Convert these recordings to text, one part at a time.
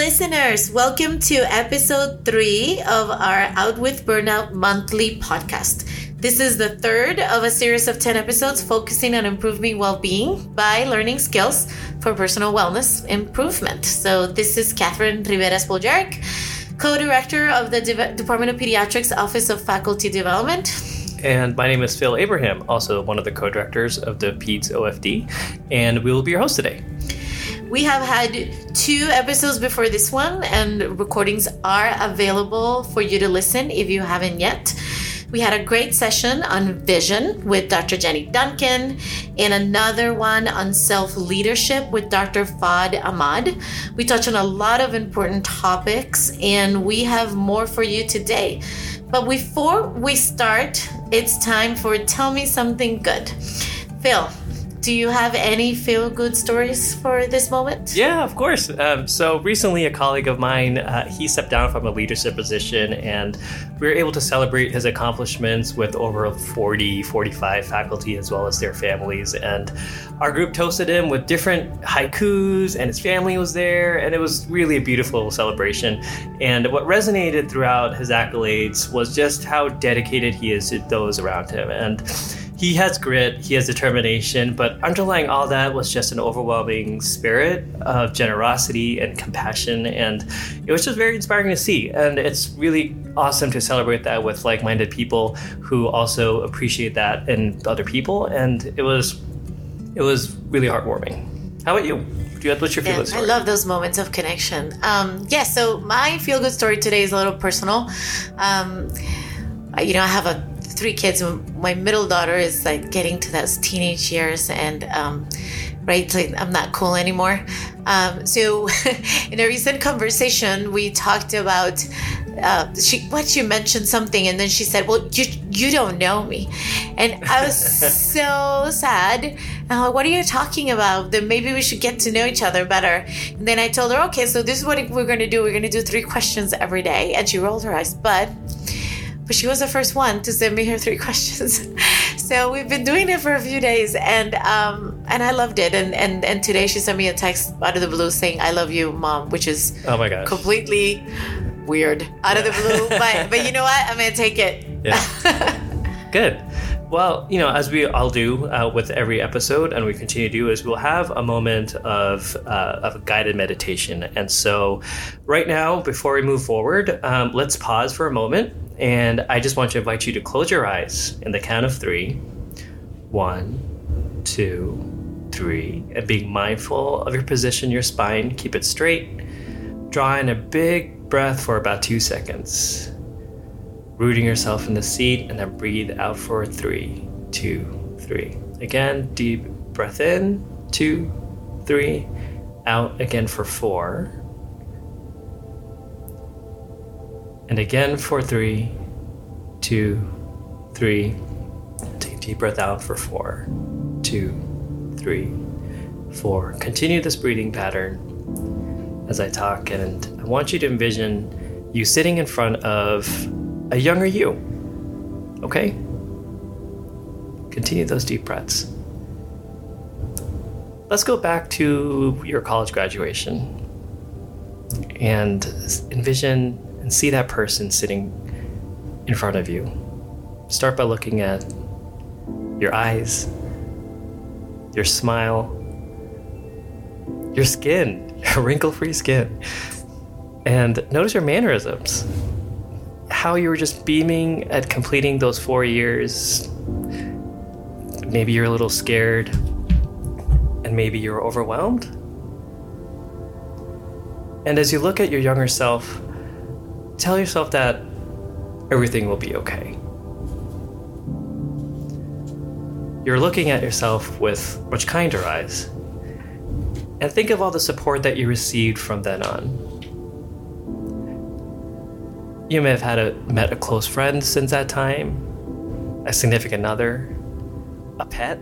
listeners. Welcome to episode three of our Out with Burnout monthly podcast. This is the third of a series of 10 episodes focusing on improving well being by learning skills for personal wellness improvement. So, this is Catherine Rivera Spoljaric, co director of the De- Department of Pediatrics Office of Faculty Development. And my name is Phil Abraham, also one of the co directors of the PEDS OFD, and we will be your host today. We have had two episodes before this one, and recordings are available for you to listen if you haven't yet. We had a great session on vision with Dr. Jenny Duncan and another one on self leadership with Dr. Fad Ahmad. We touched on a lot of important topics, and we have more for you today. But before we start, it's time for Tell Me Something Good. Phil, do you have any feel good stories for this moment? Yeah, of course. Um, so recently, a colleague of mine, uh, he stepped down from a leadership position, and we were able to celebrate his accomplishments with over 40, 45 faculty as well as their families. And our group toasted him with different haikus, and his family was there, and it was really a beautiful celebration. And what resonated throughout his accolades was just how dedicated he is to those around him. And he has grit, he has determination, but underlying all that was just an overwhelming spirit of generosity and compassion. And it was just very inspiring to see. And it's really awesome to celebrate that with like minded people who also appreciate that in other people. And it was it was really heartwarming. How about you? Do you have, what's your feel good story? I love those moments of connection. Um, yeah, so my feel good story today is a little personal. Um, you know, I have a three kids. My middle daughter is like getting to those teenage years, and um, right, like I'm not cool anymore. Um, so, in a recent conversation, we talked about uh, she what she mentioned something, and then she said, "Well, you you don't know me," and I was so sad. I'm like, "What are you talking about? Then maybe we should get to know each other better." And then I told her, "Okay, so this is what we're going to do. We're going to do three questions every day," and she rolled her eyes, but but she was the first one to send me her three questions. so we've been doing it for a few days, and um, and I loved it. And and and today she sent me a text out of the blue saying, "I love you, mom," which is oh my gosh, completely weird out of the blue. but but you know what? I'm gonna take it. Yeah. Good. Well, you know, as we all do uh, with every episode, and we continue to do, is we'll have a moment of uh, of guided meditation. And so, right now, before we move forward, um, let's pause for a moment and I just want to invite you to close your eyes in the count of three. One, two, three. And being mindful of your position, your spine, keep it straight. Draw in a big breath for about two seconds. Rooting yourself in the seat, and then breathe out for three, two, three. Again, deep breath in, two, three. Out again for four And again for three, two, three. Take a deep breath out for four, two, three, four. Continue this breathing pattern as I talk, and I want you to envision you sitting in front of a younger you. Okay? Continue those deep breaths. Let's go back to your college graduation and envision and see that person sitting in front of you. Start by looking at your eyes, your smile, your skin, your wrinkle free skin, and notice your mannerisms. How you were just beaming at completing those four years. Maybe you're a little scared, and maybe you're overwhelmed. And as you look at your younger self, tell yourself that everything will be okay. You're looking at yourself with much kinder eyes. And think of all the support that you received from then on. You may have had a, met a close friend since that time, a significant other, a pet,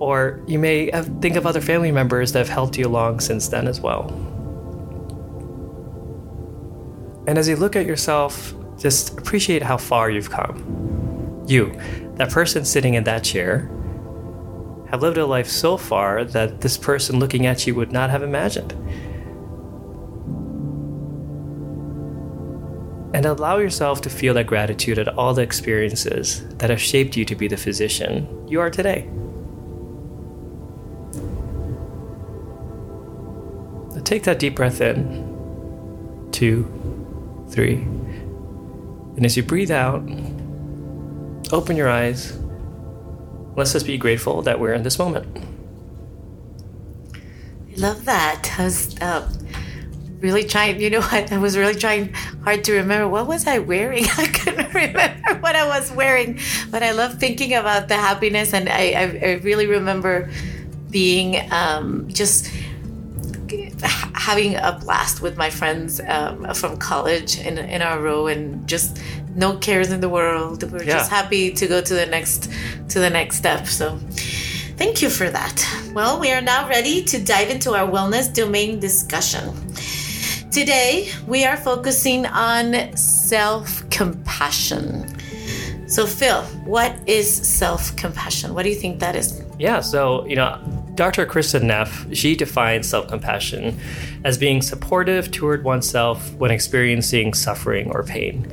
or you may have, think of other family members that have helped you along since then as well. And as you look at yourself, just appreciate how far you've come. You, that person sitting in that chair, have lived a life so far that this person looking at you would not have imagined. And allow yourself to feel that gratitude at all the experiences that have shaped you to be the physician you are today. Now take that deep breath in. Two, three. And as you breathe out, open your eyes. Let's just be grateful that we're in this moment. I love that. Was uh, really trying, you know what? I was really trying hard to remember what was I wearing. I couldn't remember what I was wearing, but I love thinking about the happiness, and I, I, I really remember being um, just having a blast with my friends um, from college in, in our row and just no cares in the world we're Yeah. just happy to go to the next to the next step so thank you for that well we are now ready to dive into our wellness domain discussion today we are focusing on self-compassion so phil what is self-compassion what do you think that is Yeah, so, you know, Dr. Kristin Neff, she defines self compassion as being supportive toward oneself when experiencing suffering or pain.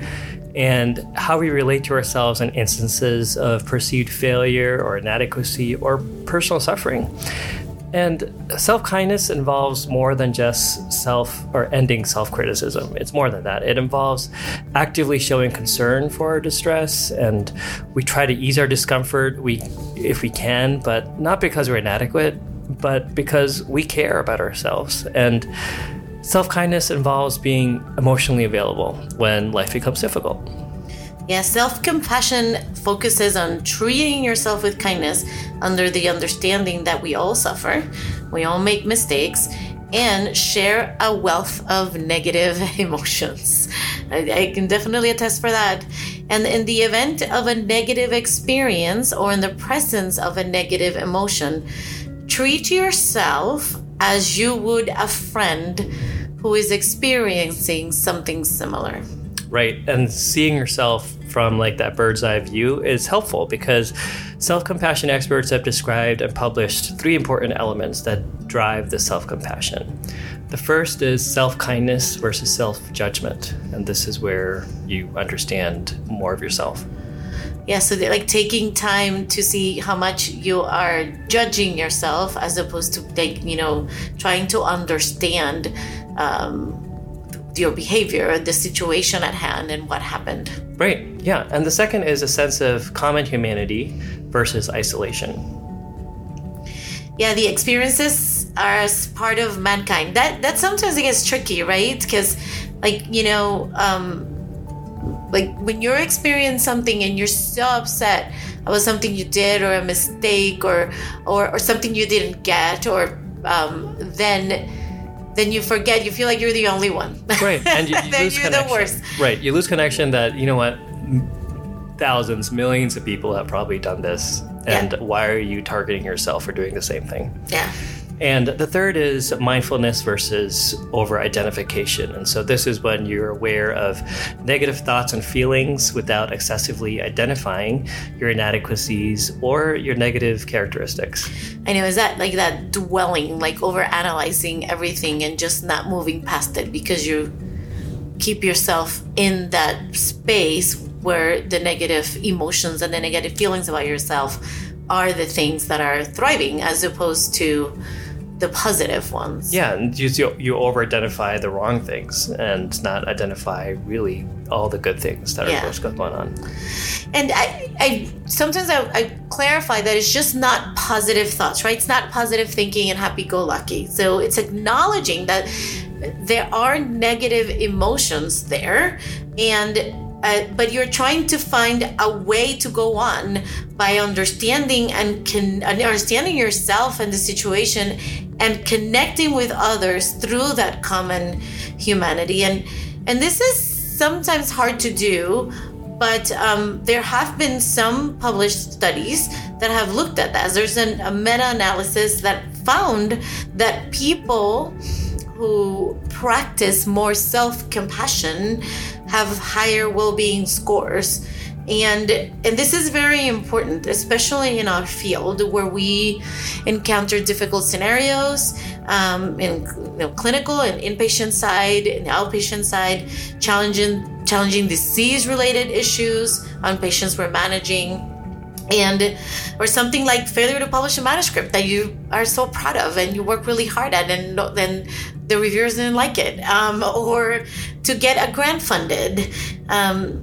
And how we relate to ourselves in instances of perceived failure or inadequacy or personal suffering. And self kindness involves more than just self or ending self criticism. It's more than that. It involves actively showing concern for our distress, and we try to ease our discomfort we, if we can, but not because we're inadequate, but because we care about ourselves. And self kindness involves being emotionally available when life becomes difficult. Yeah, self compassion focuses on treating yourself with kindness under the understanding that we all suffer, we all make mistakes, and share a wealth of negative emotions. I, I can definitely attest for that. And in the event of a negative experience or in the presence of a negative emotion, treat yourself as you would a friend who is experiencing something similar. Right. And seeing yourself from like that bird's eye view is helpful because self-compassion experts have described and published three important elements that drive the self-compassion. The first is self-kindness versus self-judgment, and this is where you understand more of yourself. Yeah, so like taking time to see how much you are judging yourself as opposed to like, you know, trying to understand um, your behavior, the situation at hand, and what happened. Right. Yeah. And the second is a sense of common humanity versus isolation. Yeah, the experiences are as part of mankind. That that sometimes it gets tricky, right? Because, like you know, um, like when you're experiencing something and you're so upset about something you did or a mistake or or, or something you didn't get or um, then then you forget you feel like you're the only one Right. And you, you then lose you're connection. the worst Right. You lose connection that, you know what, thousands, millions of people have probably done this. And Yeah. why are you targeting yourself for doing the same thing? yeah And the third is mindfulness versus over identification. And so this is when you're aware of negative thoughts and feelings without excessively identifying your inadequacies or your negative characteristics. I know, is that like that dwelling, like over analyzing everything and just not moving past it because you keep yourself in that space where the negative emotions and the negative feelings about yourself are the things that are thriving as opposed to the positive ones. Yeah, and you, you, over identify the wrong things and not identify really all the good things that Yeah. are going on. And I, I sometimes I, I clarify that it's just not positive thoughts, right? It's not positive thinking and happy go lucky. So it's acknowledging that there are negative emotions there, and uh, but you're trying to find a way to go on by understanding and can understanding yourself and the situation and connecting with others through that common humanity and and this is sometimes hard to do but um, there have been some published studies that have looked at that. There's an, a meta analysis that found that people who practice more self compassion have higher well being scores. and and this is very important especially in our field where we encounter difficult scenarios um, in you know, clinical and inpatient side and outpatient side challenging challenging disease related issues on patients we're managing and or something like failure to publish a manuscript that you are so proud of and you work really hard at and then the reviewers didn't like it um, or to get a grant funded um,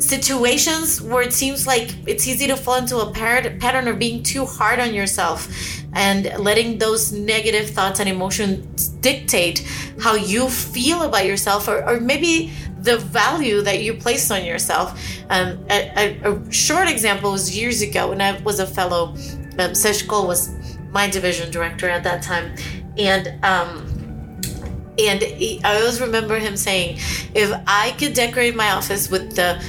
situations where it seems like it's easy to fall into a pattern of being too hard on yourself and letting those negative thoughts and emotions dictate how you feel about yourself or, or maybe the value that you place on yourself. Um, a, a, a, short example was years ago when I was a fellow. Um, Sesh Cole was my division director at that time, and um, and he, I always remember him saying, "If I could decorate my office with the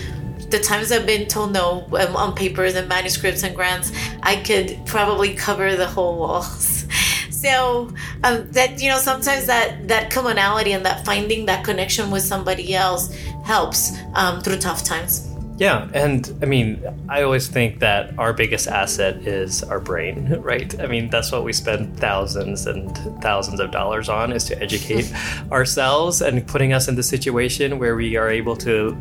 the times I've been told no um, on papers and manuscripts and grants, I could probably cover the whole walls. so um, that you know sometimes that that commonality and that finding that connection with somebody else helps um, through tough times. Yeah, and I mean, I always think that our biggest asset is our brain, right? I mean, that's what we spend thousands and thousands of dollars on is to educate ourselves and putting us in the situation where we are able to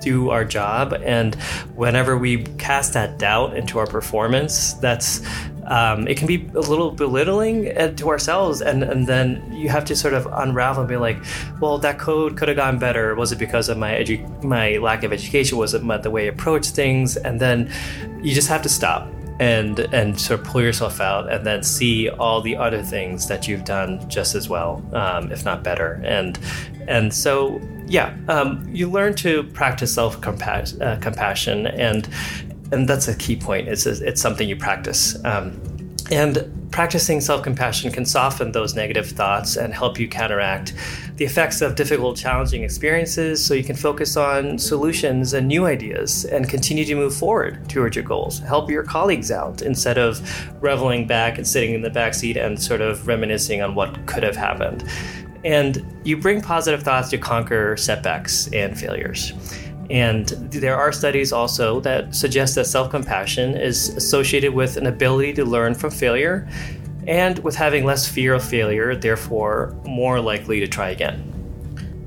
do our job. And whenever we cast that doubt into our performance, that's um, it can be a little belittling uh, to ourselves, and and then you have to sort of unravel and be like, well, that code could have gone better. Was it because of my edu- my lack of education? Was it the way I approached things? And then you just have to stop and and sort of pull yourself out and then see all the other things that you've done just as well um, if not better and and so yeah um, you learn to practice self uh, compassion and and that's a key point it's it's something you practice um, and practicing self compassion can soften those negative thoughts and help you counteract the effects of difficult, challenging experiences so you can focus on solutions and new ideas and continue to move forward towards your goals. Help your colleagues out instead of reveling back and sitting in the back seat and sort of reminiscing on what could have happened. And you bring positive thoughts to conquer setbacks and failures. And there are studies also that suggest that self compassion is associated with an ability to learn from failure and with having less fear of failure, therefore, more likely to try again.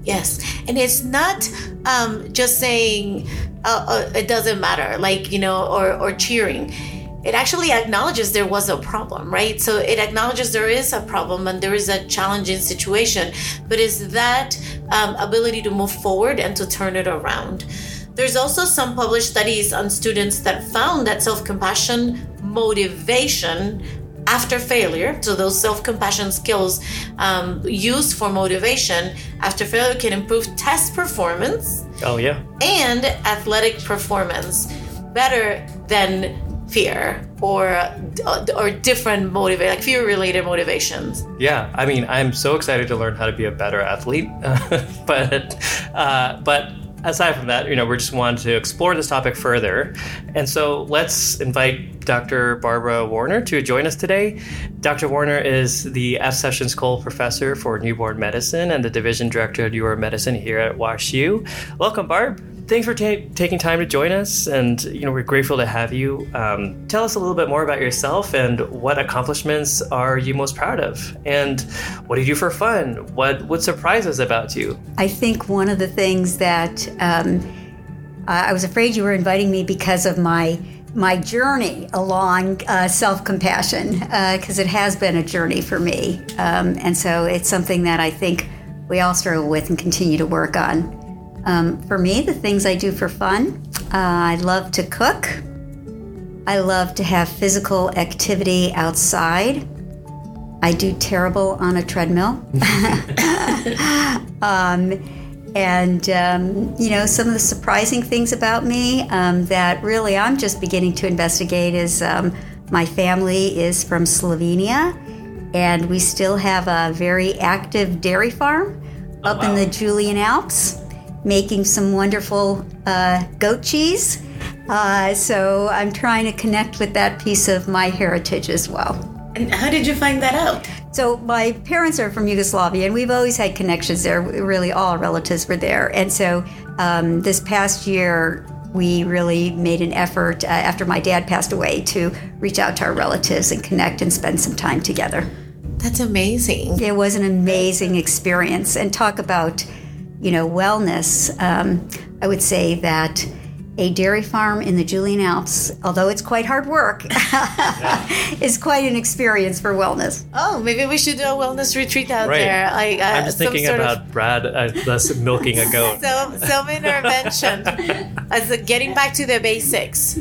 Yes. And it's not um, just saying uh, uh, it doesn't matter, like, you know, or, or cheering it actually acknowledges there was a problem, right? So it acknowledges there is a problem and there is a challenging situation, but is that um, ability to move forward and to turn it around. There's also some published studies on students that found that self compassion motivation after failure, so those self compassion skills um, used for motivation after failure can improve test performance. Oh, yeah. And athletic performance better than fear or or different motivate like fear related motivations. Yeah i mean i'm so excited to learn how to be a better athlete but uh, but aside from that you know we just wanted to explore this topic further. And so let's invite dr barbara warner to join us today. Dr warner is the f sessions cole professor for newborn medicine and the division director of newborn medicine here at washu welcome barb thanks for taking time to join us, and you know we're grateful to have you. Um, tell us a little bit more about yourself and what accomplishments are you most proud of, and what do you do for fun? What what surprises about you? I think one of the things that um, I was afraid you were inviting me because of my my journey along uh, self compassion, because uh, it has been a journey for me, um, and so it's something that I think we all struggle with and continue to work on. Um, for me, the things I do for fun, uh, I love to cook. I love to have physical activity outside. I do terrible on a treadmill. um, and, um, you know, some of the surprising things about me um, that really I'm just beginning to investigate is um, my family is from Slovenia, and we still have a very active dairy farm oh, up wow. in the Julian Alps making some wonderful uh, goat cheese. Uh, so I'm trying to connect with that piece of my heritage as well. And how did you find that out? So my parents are from Yugoslavia, and we've always had connections there. Really, all relatives were there. And so um, this past year, we really made an effort uh, after my dad passed away to reach out to our relatives and connect and spend some time together. That's amazing. It was an amazing experience. And talk about, you know, wellness. Um, I would say that a dairy farm in the Julian Alps, although it's quite hard work, is quite an experience for wellness. Oh, maybe we should do a wellness retreat out Right. there. Like, uh, I'm just thinking about of Brad uh, thus milking a goat. some some intervention as a getting back to the basics.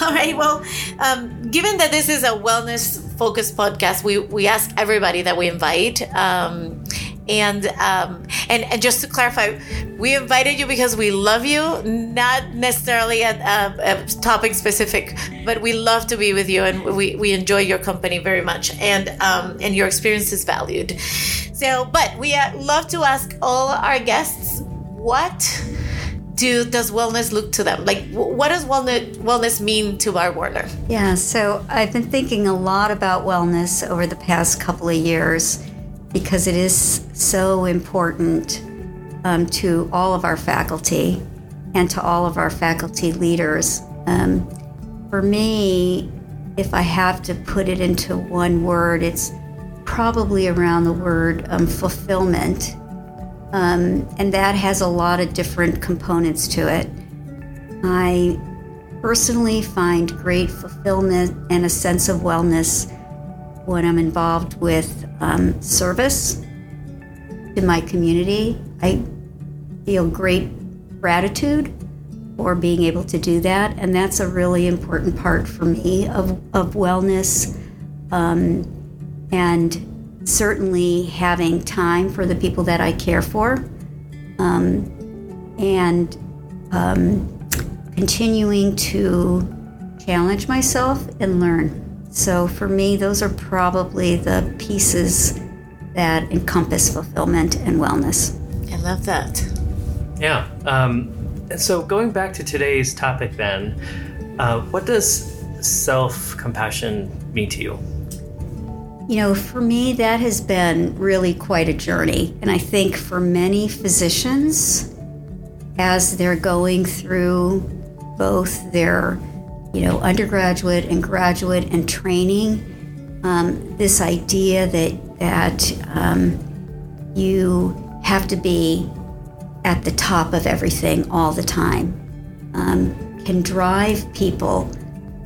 All right. Well, um, given that this is a wellness focused podcast, we we ask everybody that we invite. Um, and um, and and just to clarify, we invited you because we love you, not necessarily a, a, a topic specific, but we love to be with you, and we, we enjoy your company very much, and um, and your experience is valued. So, but we uh, love to ask all our guests what do does wellness look to them? Like, what does wellness wellness mean to our Warner? Yeah, so I've been thinking a lot about wellness over the past couple of years because it is so important um, to all of our faculty and to all of our faculty leaders. Um, for me, if I have to put it into one word, it's probably around the word um, fulfillment. Um, and that has a lot of different components to it. I personally find great fulfillment and a sense of wellness when I'm involved with um, service to my community. I feel great gratitude for being able to do that, and that's a really important part for me of, of wellness. Um, and certainly having time for the people that I care for, um, and um, continuing to challenge myself and learn. So for me, those are probably the pieces that encompass fulfillment and wellness. I love that. Yeah. Um, and so going back to today's topic, then, uh, what does self compassion mean to you? You know, for me, that has been really quite a journey. And I think for many physicians, as they're going through both their, you know, undergraduate and graduate and training, um, this idea that that um, you have to be at the top of everything all the time um, can drive people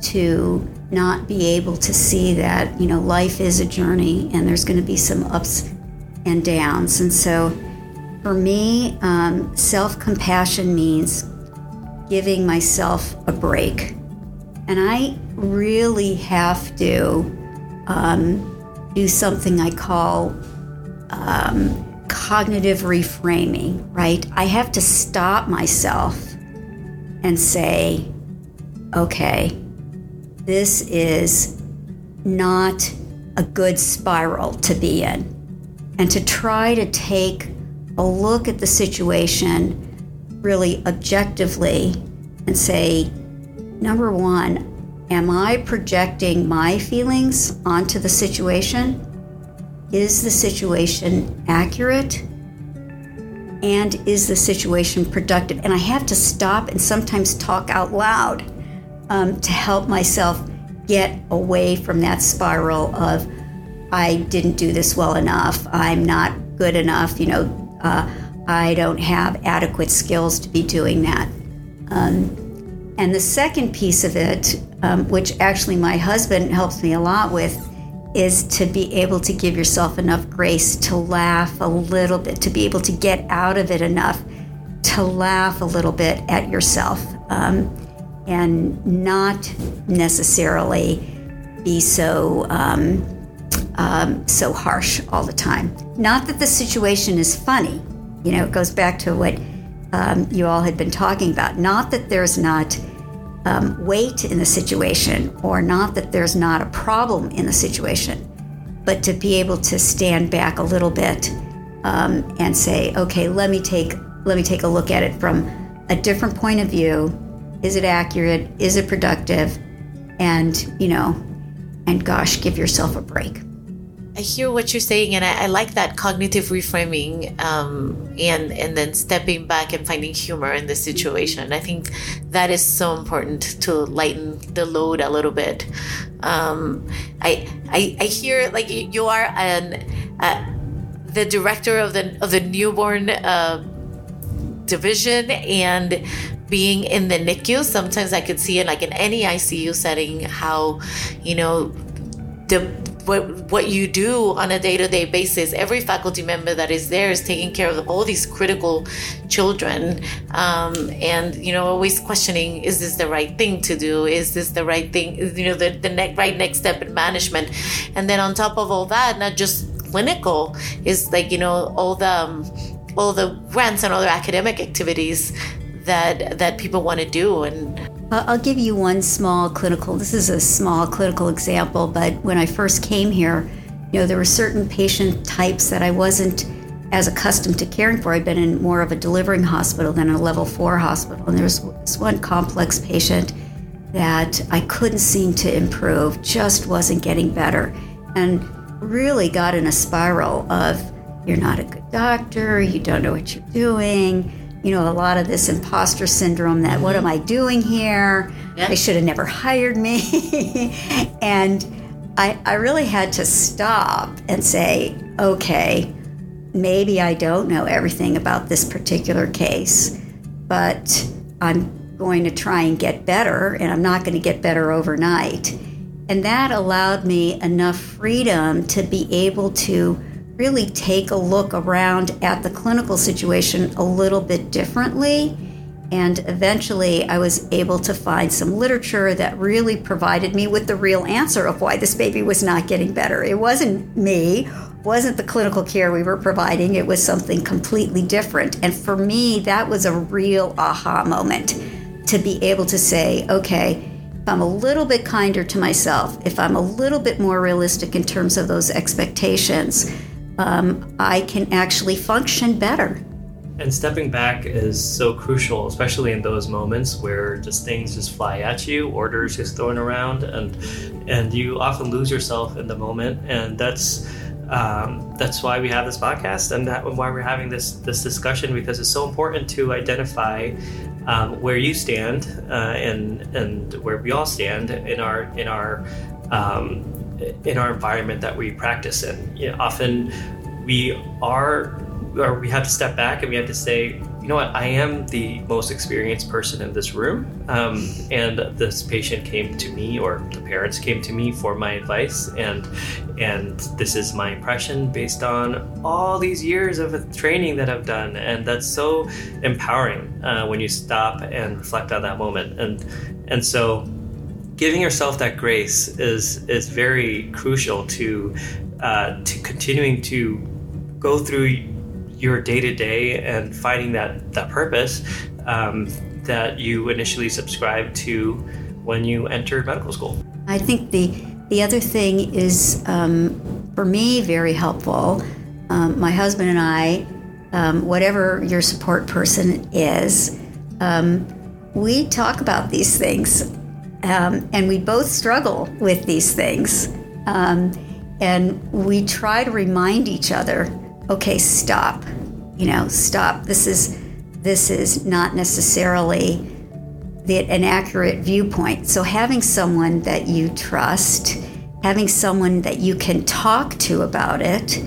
to not be able to see that you know life is a journey and there's going to be some ups and downs. And so for me um, self-compassion means giving myself a break and i really have to um, do something i call um, cognitive reframing right i have to stop myself and say okay this is not a good spiral to be in. And to try to take a look at the situation really objectively and say, number one, am I projecting my feelings onto the situation? Is the situation accurate? And is the situation productive? And I have to stop and sometimes talk out loud um, to help myself get away from that spiral of I didn't do this well enough, I'm not good enough, you know, uh, I don't have adequate skills to be doing that. Um, and the second piece of it, um, which actually my husband helps me a lot with, is to be able to give yourself enough grace to laugh a little bit, to be able to get out of it enough to laugh a little bit at yourself. Um, and not necessarily be so um, um, so harsh all the time. Not that the situation is funny, you know. It goes back to what um, you all had been talking about. Not that there's not um, weight in the situation, or not that there's not a problem in the situation, but to be able to stand back a little bit um, and say, okay, let me take let me take a look at it from a different point of view is it accurate? Is it productive? And, you know, and gosh, give yourself a break. I hear what you're saying, and I, I like that cognitive reframing, um, and and then stepping back and finding humor in the situation. I think that is so important to lighten the load a little bit. Um, I, I I hear like you are an uh, the director of the of the newborn uh, division and being in the NICU. Sometimes I could see it like in any ICU setting how you know the what what you do on a day-to-day basis every faculty member that is there is taking care of all these critical children. Um, and you know always questioning is this the right thing to do? Is this the right thing you know the, the right next step in management? And then on top of all that not just clinical is like you know all the um, all the grants and other academic activities that that people want to do. And I'll give you one small clinical, this is a small clinical example, but when I first came here, you know, there were certain patient types that I wasn't as accustomed to caring for. I'd been in more of a delivering hospital than a level four hospital. And there was this one complex patient that I couldn't seem to improve, just wasn't getting better, and really got in a spiral of you're not a good doctor, you don't know what you're doing you know, a lot of this imposter syndrome that what am I doing here? Yeah. They should have never hired me. and I, I really had to stop and say, okay, maybe I don't know everything about this particular case, but I'm going to try and get better, and I'm not going to get better overnight. And that allowed me enough freedom to be able to really take a look around at the clinical situation a little bit differently. And eventually, I was able to find some literature that really provided me with the real answer of why this baby was not getting better. It wasn't me, wasn't the clinical care we were providing, it was something completely different. And for me, that was a real aha moment to be able to say, okay, if I'm a little bit kinder to myself, if I'm a little bit more realistic in terms of those expectations, um, I can actually function better. And stepping back is so crucial, especially in those moments where just things just fly at you, orders just thrown around, and and you often lose yourself in the moment. And that's um, that's why we have this podcast, and that why we're having this this discussion because it's so important to identify um, where you stand uh, and and where we all stand in our in our um, in our environment that we practice in. You know, often we are, or we have to step back and we have to say, you know what, I am the most experienced person in this room. Um, and this patient came to me, or the parents came to me for my advice, and and this is my impression based on all these years of training that I've done, and that's so empowering uh, when you stop and reflect on that moment, and and so giving yourself that grace is is very crucial to uh, to continuing to go through your day to day and finding that that purpose um, that you initially subscribed to when you entered medical school. I think the the other thing is um, for me very helpful. Um, my husband and I, um, whatever your support person is, um, we talk about these things um, and we both struggle with these things. Um, and we try to remind each other, okay, stop. You know, stop. This is this is not necessarily the, an accurate viewpoint. So having someone that you trust, having someone that you can talk to about it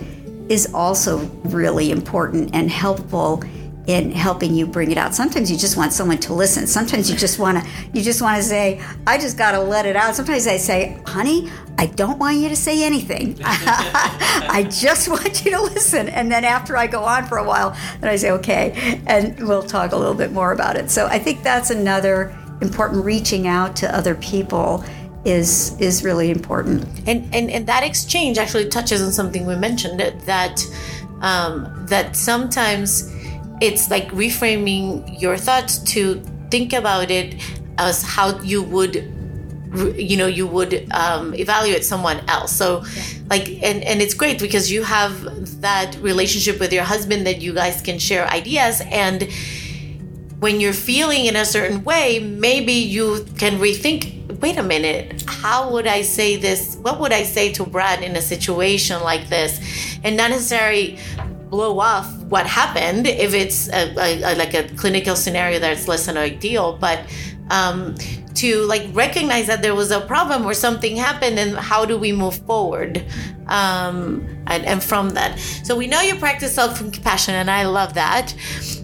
is also really important and helpful in helping you bring it out. Sometimes you just want someone to listen. Sometimes you just want to you just want to say, "I just got to let it out." Sometimes I say, "Honey, I don't want you to say anything. I just want you to listen." And then after I go on for a while, then I say, "Okay," and we'll talk a little bit more about it. So I think that's another important reaching out to other people is is really important. And and and that exchange actually touches on something we mentioned that um, that sometimes it's like reframing your thoughts to think about it as how you would you know you would um, evaluate someone else so yeah. like and and it's great because you have that relationship with your husband that you guys can share ideas and when you're feeling in a certain way, maybe you can rethink wait a minute, how would I say this? What would I say to Brad in a situation like this? And not necessarily blow off what happened if it's a, a, a, like a clinical scenario that's less than ideal, but um, to like recognize that there was a problem or something happened and how do we move forward? Um, and, and from that. So we know you practice self-compassion and i love that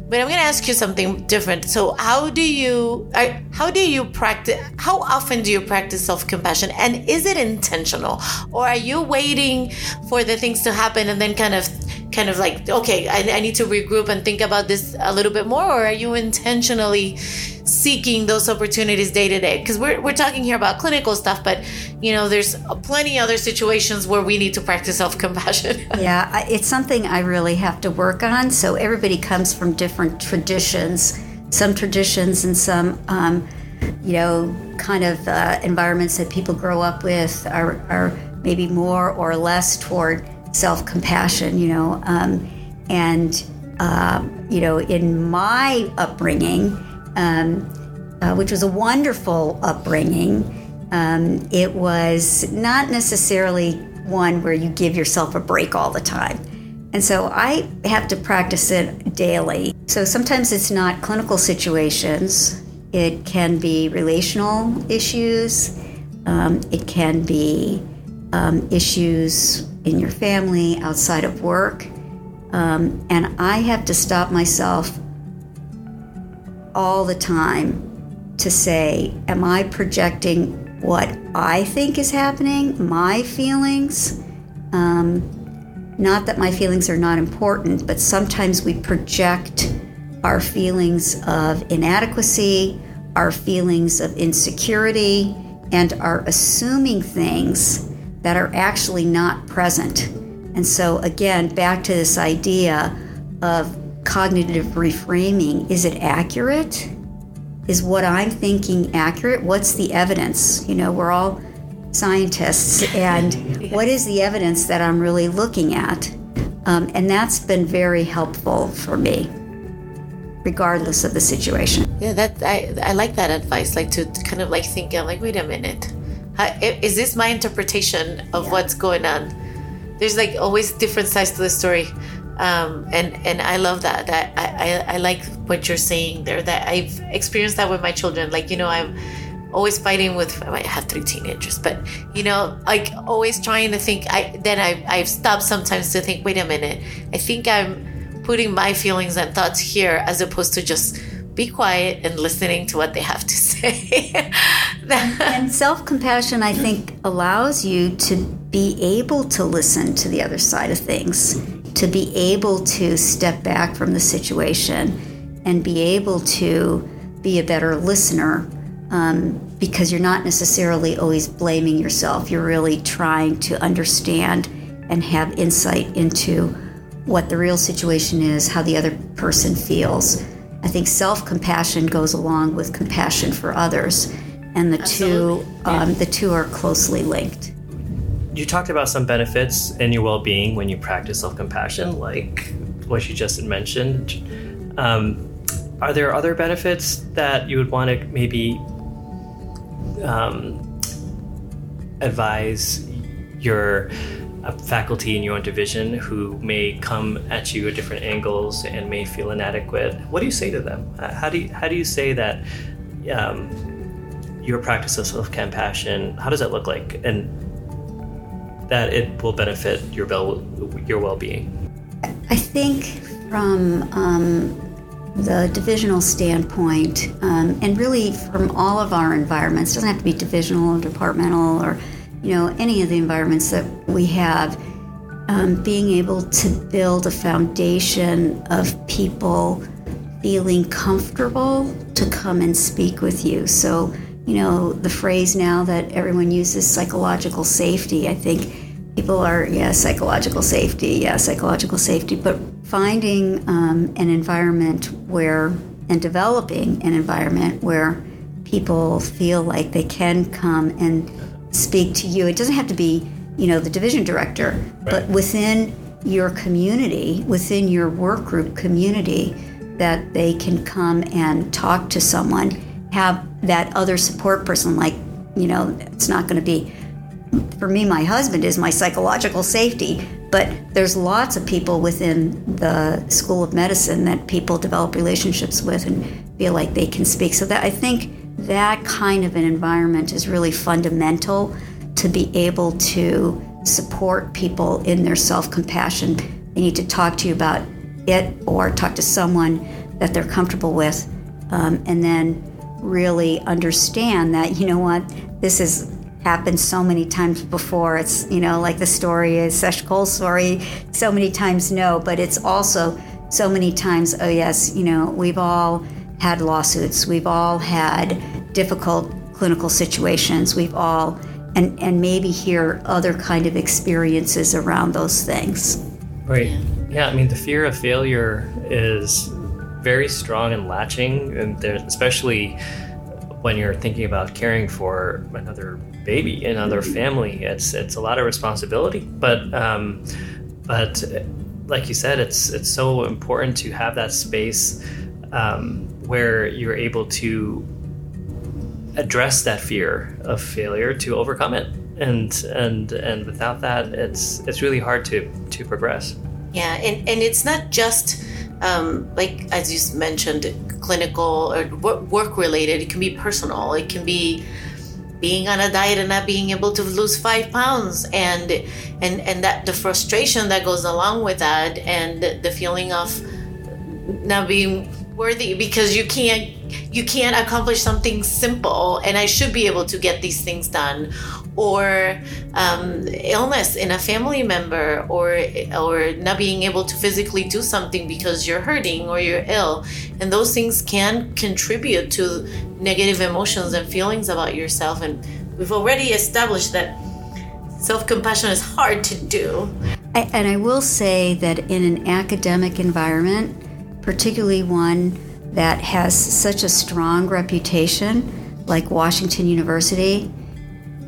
but i'm going to ask you something different. So how do you how do you practice how often do you practice self-compassion and is it intentional? Or are you waiting for the things to happen and then kind of kind of like okay I, I need to regroup and think about this a little bit more or are you intentionally seeking those opportunities day to day? Because we're, we're talking here about clinical stuff but you know there's plenty other situations where we need to practice self-compassion. Yeah it's something i really have to work on. So everybody comes from different traditions some traditions and some um, you know kind of uh, environments that people grow up with are, are maybe more or less toward self-compassion you know um, and uh, you know in my upbringing um, uh, which was a wonderful upbringing. Um, it was not necessarily one where you give yourself a break all the time. And so I have to practice it daily. So sometimes it's not clinical situations, it can be relational issues, um, it can be um, issues in your family, outside of work. Um, and I have to stop myself all the time to say, Am I projecting what I think is happening, my feelings? Um, not that my feelings are not important, but sometimes we project our feelings of inadequacy, our feelings of insecurity, and are assuming things that are actually not present. And so, again, back to this idea of cognitive reframing is it accurate? Is what I'm thinking accurate? What's the evidence? You know, we're all scientists, and what is the evidence that I'm really looking at? Um, and that's been very helpful for me, regardless of the situation. Yeah, that I, I like that advice. Like to, kind of like think, like, wait a minute, is this my interpretation of yeah. what's going on? There's like always different sides to the story um, and and I love that. That I, I, I like what you're saying there. That I've experienced that with my children. Like you know, I'm always fighting with. I have three teenagers, but you know, like always trying to think. I then I I've stopped sometimes to think. Wait a minute. I think I'm putting my feelings and thoughts here as opposed to just be quiet and listening to what they have to say. and self compassion, I think, allows you to be able to listen to the other side of things to be able to step back from the situation and be able to be a better listener um, because you're not necessarily always blaming yourself. You're really trying to understand and have insight into what the real situation is, how the other person feels. I think self compassion goes along with compassion for others, and the Absolutely. two um, the two are closely linked you talked about some benefits in your well-being when you practice self-compassion like what you just mentioned um, are there other benefits that you would want to maybe um, advise your faculty in your own division who may come at you at different angles and may feel inadequate. What do you say to them? Uh, how do you how do you say that um, your practice of self-compassion how does that look like? And that it will benefit your well your well-being? I think from um, the divisional standpoint, um, and really from all of our environments, doesn't have to be divisional or departmental or you know any of the environments that we have. Um, being able to build a foundation of people feeling comfortable to come and speak with you. So you know, the phrase now that everyone uses psychological safety. I think people are, yeah, psychological safety, yeah, psychological safety, but finding um, an environment where, and developing an environment where people feel like they can come and speak to you. It doesn't have to be, you know, the division director, right. but within your community, within your work group community, that they can come and talk to someone, have that other support person, like, you know, it's not going to be, for me, my husband is my psychological safety, but there's lots of people within the School of Medicine that people develop relationships with and feel like they can speak. So that I think that kind of an environment is really fundamental to be able to support people in their self compassion. They need to talk to you about it or talk to someone that they're comfortable with, um, and then really understand that, you know what, this has happened so many times before. It's, you know, like the story is Sesh Cole's story, so many times no, but it's also so many times, oh, yes, you know, we've all had lawsuits, we've all had difficult clinical situations, we've all and and maybe hear other kind of experiences around those things. Right. Yeah. yeah I mean, the fear of failure is very strong and latching, and especially when you're thinking about caring for another baby, another family. It's it's a lot of responsibility, but um, but like you said, it's it's so important to have that space um, where you're able to address that fear of failure to overcome it. And and and without that it's it's really hard to to progress. Yeah and and it's not just um, like as you mentioned clinical or work related. It can be personal. It can be being on a diet and not being able to lose five pounds. And and and that the frustration that goes along with that and the feeling of not being worthy because you can't you can't accomplish something simple and i should be able to get these things done. Or um, illness in a family member or or not being able to physically do something because you're hurting or you're ill. And those things can contribute to negative emotions and feelings about yourself. And we've already established that self-compassion is hard to do. And i will say that in an academic environment particularly one that has such a strong reputation, like Washington University,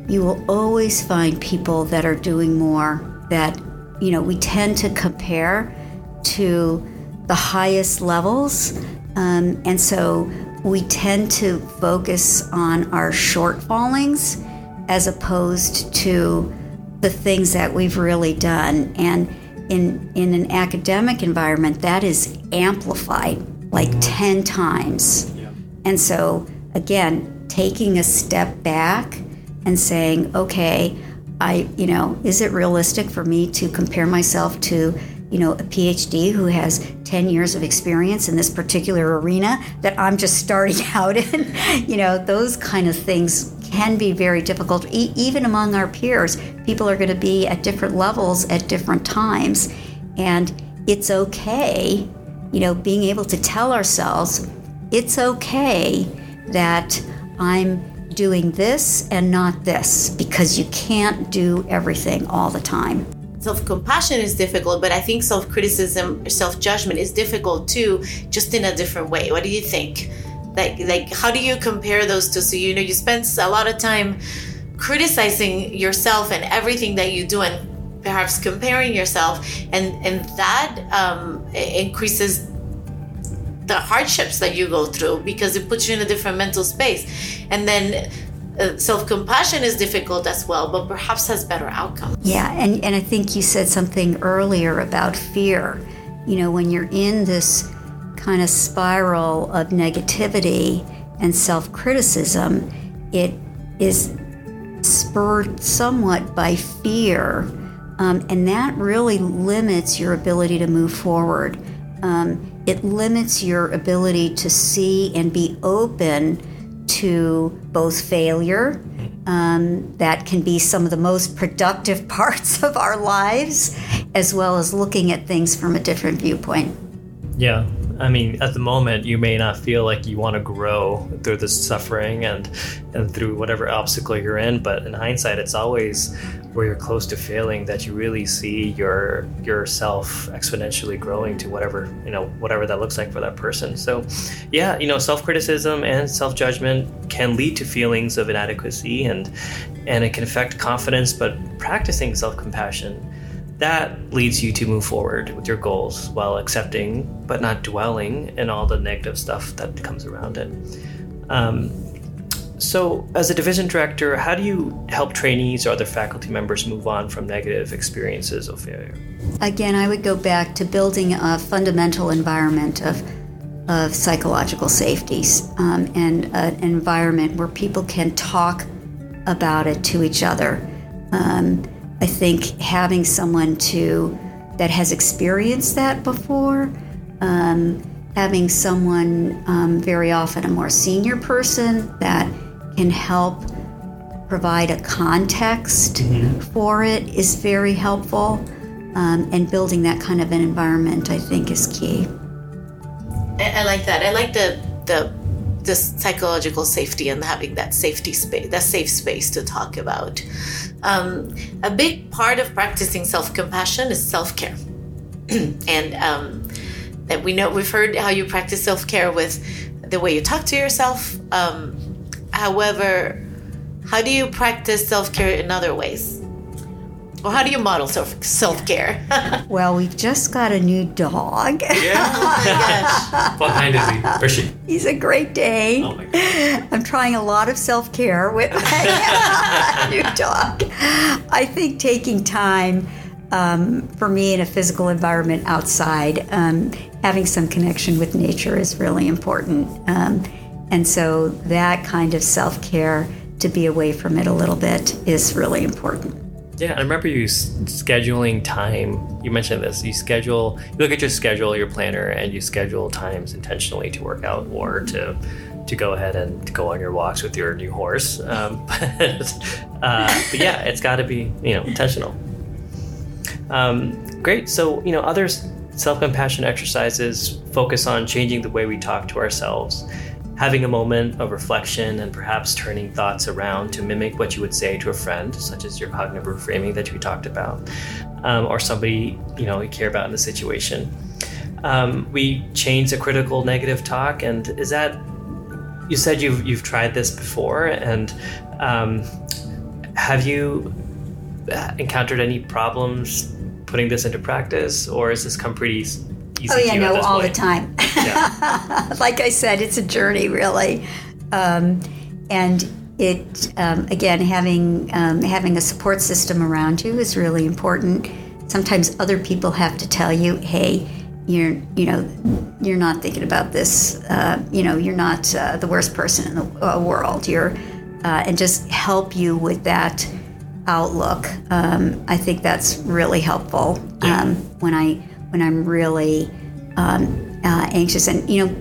you will always find people that are doing more that, you know, we tend to compare to the highest levels. Um, and so we tend to focus on our shortfallings as opposed to the things that we've really done. And in, in an academic environment, that is amplified like 10 times. Yeah. And so, again, taking a step back and saying, okay, I, you know, is it realistic for me to compare myself to, you know, a PhD who has 10 years of experience in this particular arena that I'm just starting out in? you know, those kind of things can be very difficult. E- even among our peers, people are going to be at different levels at different times. And it's okay, you know, being able to tell ourselves, it's okay that I'm doing this and not this because you can't do everything all the time. Self compassion is difficult, but I think self criticism, self judgment is difficult too, just in a different way. What do you think? Like like how do you compare those two? So you know you spend a lot of time criticizing yourself and everything that you do and perhaps comparing yourself and and that um, increases the hardships that you go through because it puts you in a different mental space. And then uh, self-compassion is difficult as well but perhaps has better outcomes. Yeah and, and i think you said something earlier about fear. You know when you're in this kind of spiral of negativity and self criticism, it is spurred somewhat by fear. Um, and that really limits your ability to move forward. Um, it limits your ability to see and be open to both failure, um, that can be some of the most productive parts of our lives, as well as looking at things from a different viewpoint. Yeah, I mean, at the moment, you may not feel like you want to grow through this suffering and and through whatever obstacle you're in. But in hindsight, it's always where you're close to failing that you really see your yourself exponentially growing to whatever you know whatever that looks like for that person. So, yeah, you know, self criticism and self judgment can lead to feelings of inadequacy and and it can affect confidence. But practicing self compassion that leads you to move forward with your goals while accepting but not dwelling in all the negative stuff that comes around it. Um, so, as a division director, how do you help trainees or other faculty members move on from negative experiences of failure? Again, I would go back to building a fundamental environment of of psychological safety um, and an environment where people can talk about it to each other. Um, I think having someone to that has experienced that before, um, having someone um, very often a more senior person that can help provide a context mm-hmm. for it is very helpful. Um, and building that kind of an environment, I think, is key. I, I like that. I like the the the psychological safety and having that safety space, that safe space to talk about. Um, a big part of practicing self compassion is self care, and um, that we know we've heard how you practice self care with the way you talk to yourself. Um, however, how do you practice self care in other ways? Or how do you model self self care? well, we've just got a new dog. Yeah. oh what kind is he? Or she? He's a Great Dane. Oh my God. I'm trying a lot of self care with my new dog. I think taking time um, for me in a physical environment outside, um, having some connection with nature is really important. Um, and so that kind of self care to be away from it a little bit is really important. Yeah, I remember you scheduling time. You mentioned this. You schedule, you look at your schedule, your planner, and you schedule times intentionally to work out or to to go ahead and go on your walks with your new horse. Um, but, uh, but, yeah, it's got to be you know intentional. Um, great. So you know, other self compassion exercises focus on changing the way we talk to ourselves having a moment of reflection and perhaps turning thoughts around to mimic what you would say to a friend, such as your cognitive reframing that you talked about, um, or somebody you know you care about in the situation. Um, we change the critical negative talk, and is that you said you've you've tried this before, and um, have you encountered any problems putting this into practice, or has this come pretty oh yeah, no, all point. the time. Yeah. like I said, it's a journey, really, um, and it um, again having um, having a support system around you is really important. Sometimes other people have to tell you, "Hey, you're you know you're not thinking about this. Uh, you know, you're not uh, the worst person in the uh, world. You're uh, and just help you with that." outlook. Um, I think that's really helpful yeah. um, when I when I'm really um, uh, anxious. And, you know,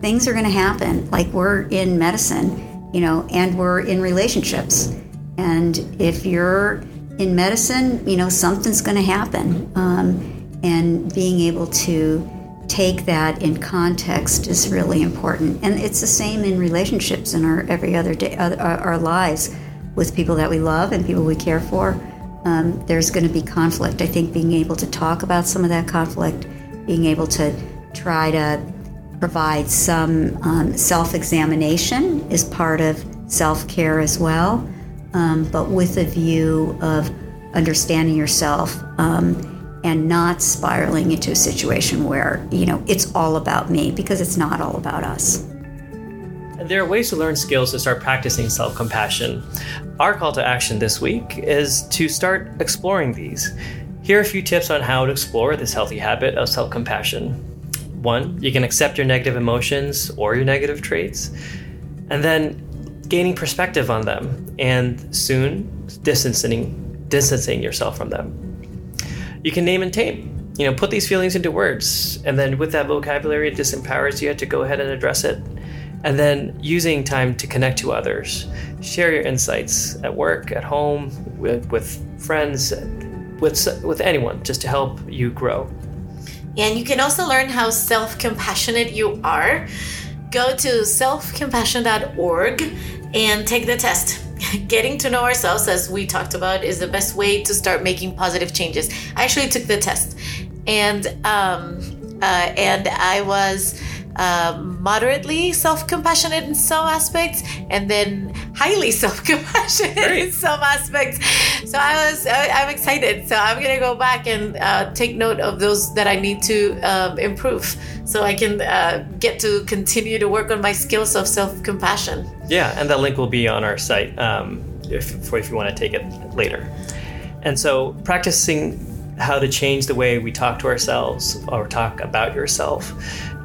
things are going to happen. Like we're in medicine, you know, and we're in relationships. And if you're in medicine, you know, something's going to happen. Um, and being able to take that in context is really important. And it's the same in relationships in our every other day, uh, our lives with people that we love and people we care for um, there's going to be conflict. I think being able to talk about some of that conflict, being able to try to provide some um, self examination is part of self care as well, um, but with a view of understanding yourself um, and not spiraling into a situation where, you know, it's all about me because it's not all about us. There are ways to learn skills to start practicing self compassion. Our call to action this week is to start exploring these. Here are a few tips on how to explore this healthy habit of self compassion. One, you can accept your negative emotions or your negative traits, and then gaining perspective on them, and soon distancing, distancing yourself from them. You can name and tame. You know, put these feelings into words, and then with that vocabulary, it just empowers you to go ahead and address it and then using time to connect to others. Share your insights at work, at home, with, with friends, with, with anyone, just to help you grow. And you can also learn how self compassionate you are. Go to selfcompassion.org and take the test. Getting to know ourselves, as we talked about, is the best way to start making positive changes. I actually took the test, and um, uh, and I was uh, moderately self compassionate in some aspects, and then highly self-compassionate in some aspects. So I was, I, I'm excited. So I'm gonna go back and uh, take note of those that I need to um, improve, so I can uh, get to continue to work on my skills of self-compassion. Yeah, and that link will be on our site um, if, for if you want to take it later. And so, practicing how to change the way we talk to ourselves or talk about yourself,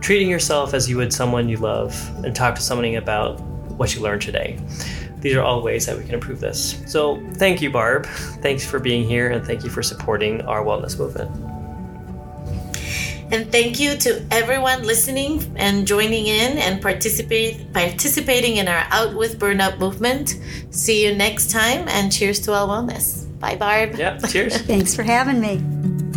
treating yourself as you would someone you love, and talk to somebody about what you learned today. These are all ways that we can improve this. So, thank you, Barb. Thanks for being here, and thank you for supporting our wellness movement. And thank you to everyone listening and joining in and participate participating in our Out with Burnout movement. See you next time and cheers to our wellness. Bye, Barb. Yeah, cheers. Thanks for having me.